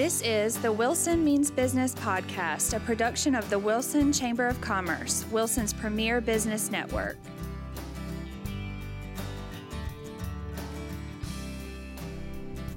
This is the Wilson Means Business podcast, a production of the Wilson Chamber of Commerce, Wilson's premier business network.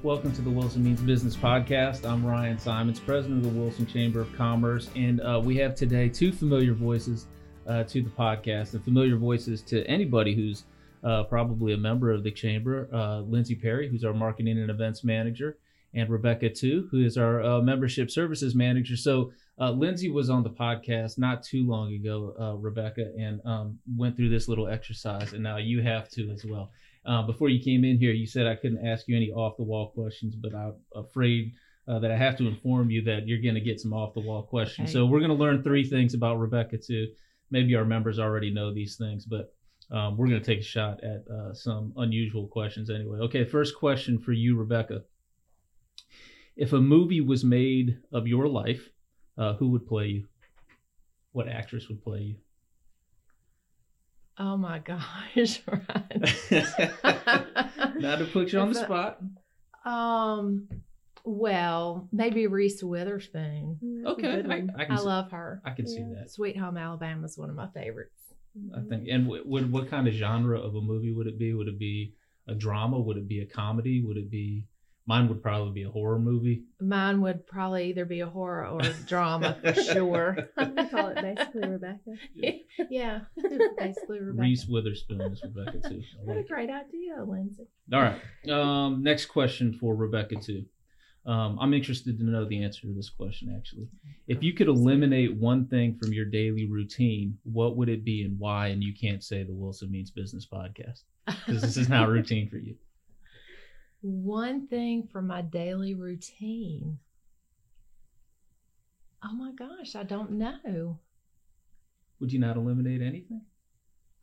Welcome to the Wilson Means Business podcast. I'm Ryan Simons, president of the Wilson Chamber of Commerce, and uh, we have today two familiar voices uh, to the podcast, and familiar voices to anybody who's uh, probably a member of the chamber. Uh, Lindsay Perry, who's our marketing and events manager, and Rebecca too, who is our uh, membership services manager. So uh, Lindsay was on the podcast not too long ago, uh, Rebecca, and um, went through this little exercise, and now you have to as well. Uh, before you came in here, you said I couldn't ask you any off the wall questions, but I'm afraid uh, that I have to inform you that you're going to get some off the wall questions. Okay. So we're going to learn three things about Rebecca too. Maybe our members already know these things, but um, we're going to take a shot at uh, some unusual questions anyway. Okay, first question for you, Rebecca. If a movie was made of your life, uh, who would play you? What actress would play you? Oh my gosh, right. Not to put you on the If, spot. um, well, maybe Reese Witherspoon. Okay, I, I can I see, love her. I can see that. Sweet Home Alabama is one of my favorites. I think. And w- would what kind of genre of a movie would it be? Would it be a drama? Would it be a comedy? Would it be? Mine would probably be a horror movie. Mine would probably either be a horror or a drama for sure. We call it basically Rebecca. yeah, basically Rebecca. Reese Witherspoon is Rebecca too. What a great idea, Lindsay. All right. Um, next question for Rebecca too. Um, I'm interested to know the answer to this question actually. If you could eliminate one thing from your daily routine, what would it be and why? And you can't say the Wilson Means Business podcast because this is not routine for you. One thing for my daily routine. Oh my gosh, I don't know. Would you not eliminate anything?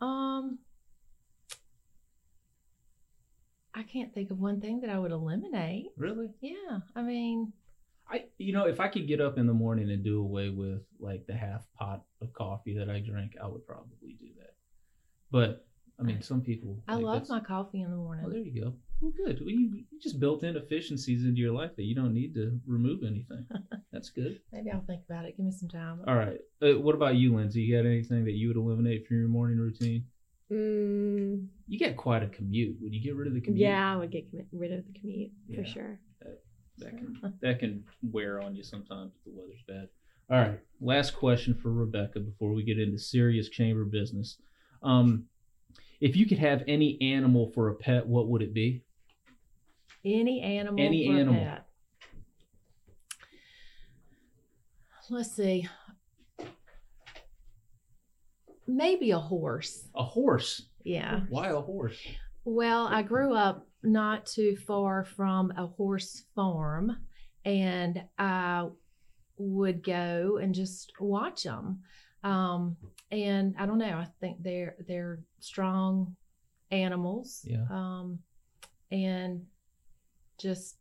Um, I can't think of one thing that I would eliminate. Really? Yeah, I mean, I you know if I could get up in the morning and do away with like the half pot of coffee that I drink, I would probably do that. But I mean, some people. I like, love my coffee in the morning. Oh, morning. there you go. Well, good. Well, you, you just built in efficiencies into your life that you don't need to remove anything. That's good. Maybe I'll think about it. Give me some time. All right. Uh, what about you, Lindsay? You got anything that you would eliminate from your morning routine? Mm, You get quite a commute. Would you get rid of the commute? yeah, I would get commi- rid of the commute Yeah. for sure. That can that can wear on you sometimes if the weather's bad. All right. Last question for Rebecca before we get into serious chamber business. Um, if you could have any animal for a pet, what would it be? Any animal. Any animal. pet. Let's see. Maybe a horse. A horse. Yeah. Why a horse? Well, I grew up not too far from a horse farm, and I would go and just watch them. Um, and I don't know. I think they're they're strong animals. Yeah. Um, and just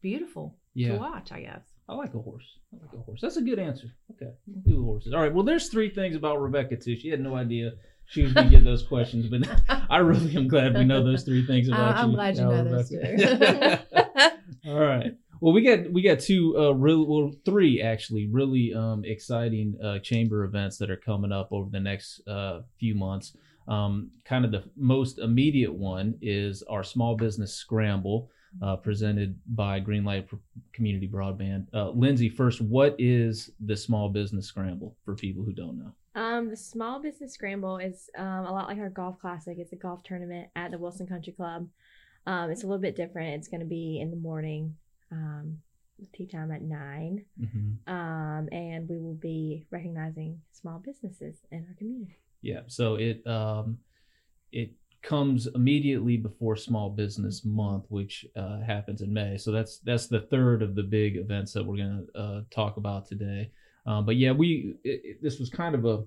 beautiful Yeah. to watch. I guess. I like a horse. I like a horse. That's a good answer. Okay, we'll do the horses. All right. Well, there's three things about Rebecca too. She had no idea she was going to get those questions, but I really am glad we know those three things about I- I'm glad you now, know those Rebecca. All right. Well, we got we got two uh real well three actually really um exciting uh chamber events that are coming up over the next uh few months. Um kind of the most immediate one is our small business scramble uh presented by Greenlight Community Broadband. Uh Lindsay, first what is the small business scramble for people who don't know? Um, the Small Business Scramble is um, a lot like our golf classic. It's a golf tournament at the Wilson Country Club. Um, it's a little bit different. It's going to be in the morning, um, tee time at nine, Mm-hmm. um, and we will be recognizing small businesses in our community. Yeah, so it um, it comes immediately before Small Business Month, which uh, happens in May. So that's that's the third of the big events that we're gonna uh, talk about today. Um, but yeah, we it, it- this was kind of a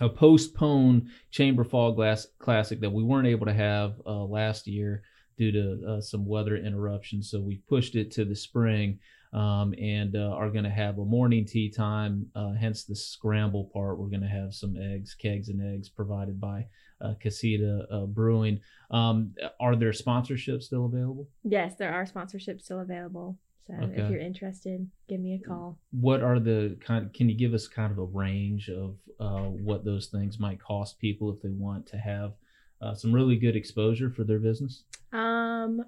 a postponed Chamber Fall Glass Classic that we weren't able to have uh, last year due to uh, some weather interruptions. So we pushed it to the spring um, and uh, are going to have a morning tee time. Uh, hence the scramble part. We're going to have some eggs, kegs, and eggs provided by uh, Casita uh, Brewing. Um, are there sponsorships still available? Yes, there are sponsorships still available. So Okay. if you're interested, give me a call. What are the kind? Can you give us kind of a range of uh, what those things might cost people if they want to have uh, some really good exposure for their business? Um,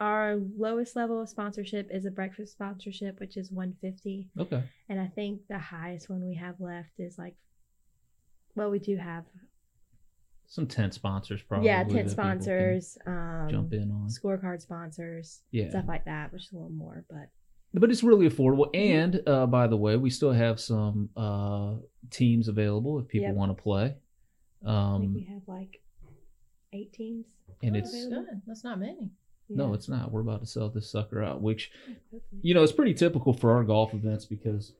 our lowest level of sponsorship is a breakfast sponsorship, which is 150, Okay. and I think the highest one we have left is like, well, we do have Some tent sponsors, probably. yeah, tent sponsors, um, Jump in on. scorecard sponsors, Yeah. stuff like that, which is a little more, but but it's really affordable. And uh, by the way, we still have some uh, teams available if people Yep. want to play. I think Um, we have like eight teams. and Oh, it's that's good. That's not many. no, it's not. We're about to sell this sucker out, which you know it's pretty typical for our golf events because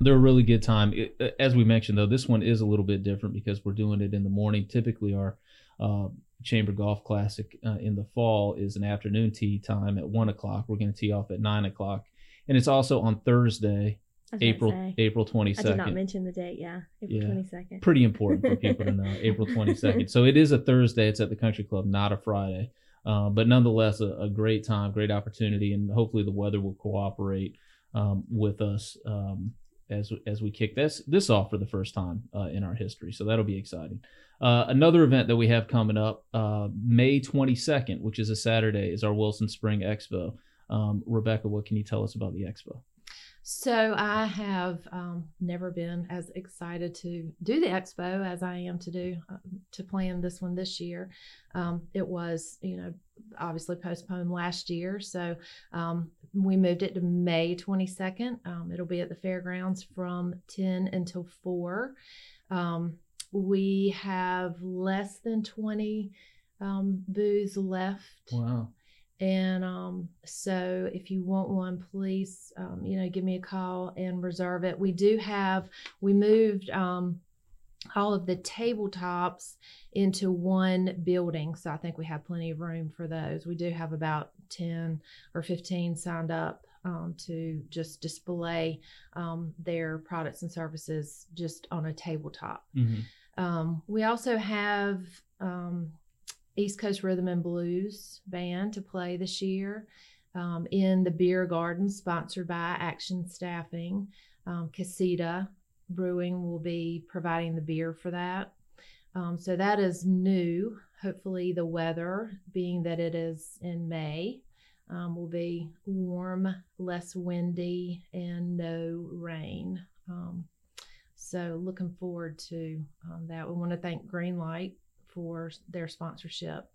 they're a really good time. It, uh, as we mentioned, though, this one is a little bit different because we're doing it in the morning. Typically, our uh, Chamber Golf Classic uh, in the fall is an afternoon tee time at one o'clock. We're going to tee off at nine o'clock, and it's also on Thursday, I was gonna April say. April twenty I did not mention the date. Yeah, April Yeah. twenty second. Pretty important for people to know. April twenty second. So it is a Thursday. It's at the Country Club, not a Friday. Uh, but nonetheless, a, a great time, great opportunity, and hopefully the weather will cooperate um, with us um, as as we kick this this off for the first time uh, in our history. So that'll be exciting. Uh, another event that we have coming up, uh, May 22nd, which is a Saturday, is our Wilson Spring Expo. Um, Rebecca, what can you tell us about the expo? So I have um, never been as excited to do the expo as I am to do um, to plan this one this year. Um, it was, you know, obviously postponed last year, so um, we moved it to May 22nd. Um, it'll be at the fairgrounds from 10 until 4. Um, we have less than 20 um, booths left. Wow. And um, so if you want one, please, um, you know, give me a call and reserve it. We do have, we moved um, all of the tabletops into one building. So I think we have plenty of room for those. We do have about 10 or 15 signed up um, to just display um, their products and services just on a tabletop. hmm Um, we also have um, East Coast Rhythm and Blues band to play this year um, in the beer garden, sponsored by Action Staffing. Um, Casita Brewing will be providing the beer for that. Um, so that is new. Hopefully, the weather, being that it is in May, um, will be warm, less windy, and no rain. Um, so looking forward to um, that. We want to thank Greenlight for their sponsorship,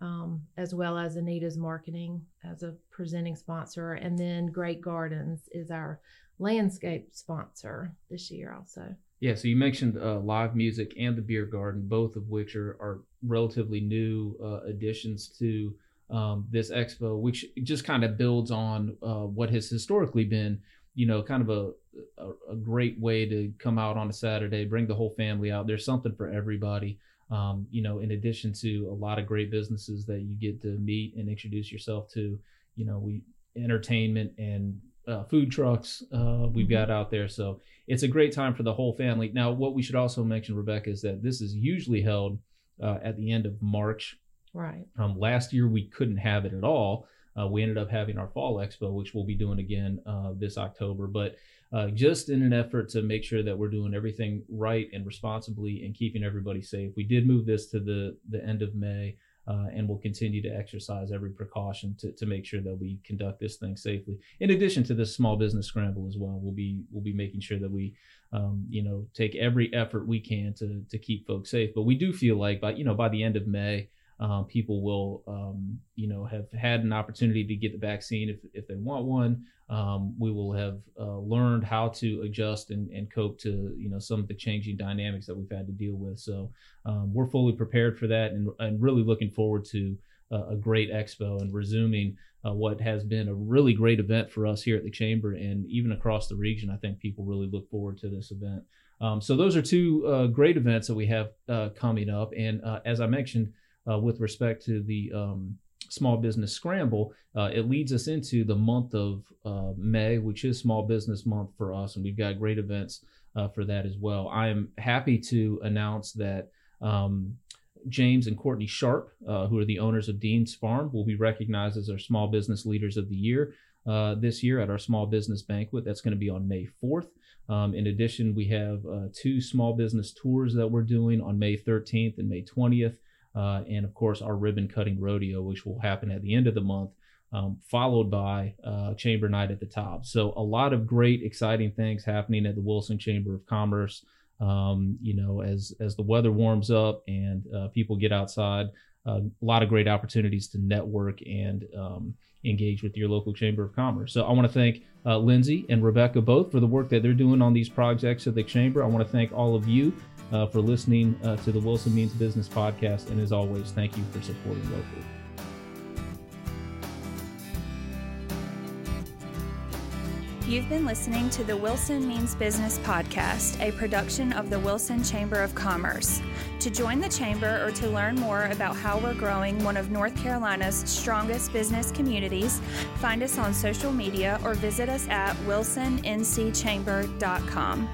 um, as well as Anita's marketing as a presenting sponsor, and then Great Gardens is our landscape sponsor this year also. Yeah, so you mentioned uh, live music and the beer garden, both of which are, are relatively new uh, additions to um, this expo, which just kind of builds on uh, what has historically been, you know, kind of a, a, a great way to come out on a Saturday, bring the whole family out. There's something for everybody. Um, you know, in addition to a lot of great businesses that you get to meet and introduce yourself to, you know, we entertainment and uh, food trucks uh, we've Mhm. got out there. So it's a great time for the whole family. Now, what we should also mention, Rebecca, is that this is usually held uh, at the end of March. Right. Um, last year we couldn't have it at all. Uh, we ended up having our fall expo, which we'll be doing again uh, this October. But uh, just in an effort to make sure that we're doing everything right and responsibly and keeping everybody safe, we did move this to the the end of May. Uh, and we'll continue to exercise every precaution to, to make sure that we conduct this thing safely. In addition to this small business scramble as well, we'll be we'll be making sure that we, um, you know, take every effort we can to to keep folks safe. But we do feel like by you know by the end of May, um, people will um, you know have had an opportunity to get the vaccine if if they want one. Um, we will have uh, learned how to adjust and, and cope to you know some of the changing dynamics that we've had to deal with. So um, we're fully prepared for that and, and really looking forward to uh, a great expo and resuming uh, what has been a really great event for us here at the chamber and even across the region. I think people really look forward to this event. Um, so those are two uh, great events that we have coming up. And as I mentioned, uh, with respect to the um, small business scramble, uh, it leads us into the month of uh, May, which is Small Business Month for us, and we've got great events uh, for that as well. I am happy to announce that um, James and Courtney Sharp, uh, who are the owners of Dean's Farm, will be recognized as our Small Business Leaders of the Year. uh, this year at our small business banquet. That's going to be on May 4th. Um, in addition, we have two small business tours that we're doing on May 13th and May 20th. Uh, and of course, our ribbon cutting rodeo, which will happen at the end of the month, um, followed by uh, Chamber Night at the top. So, a lot of great, exciting things happening at the Wilson Chamber of Commerce. Um, you know, as as the weather warms up and uh, people get outside, uh, a lot of great opportunities to network and um, engage with your local chamber of commerce. So I want to thank uh, Lindsay and Rebecca both for the work that they're doing on these projects at the chamber. I want to thank all of you uh, for listening uh, to the Wilson Means Business podcast. And as always, thank you for supporting local. You've been listening to the Wilson Means Business podcast, a production of the Wilson Chamber of Commerce. To join the Chamber or to learn more about how we're growing one of North Carolina's strongest business communities, find us on social media or visit us at wilsonnchamber.com.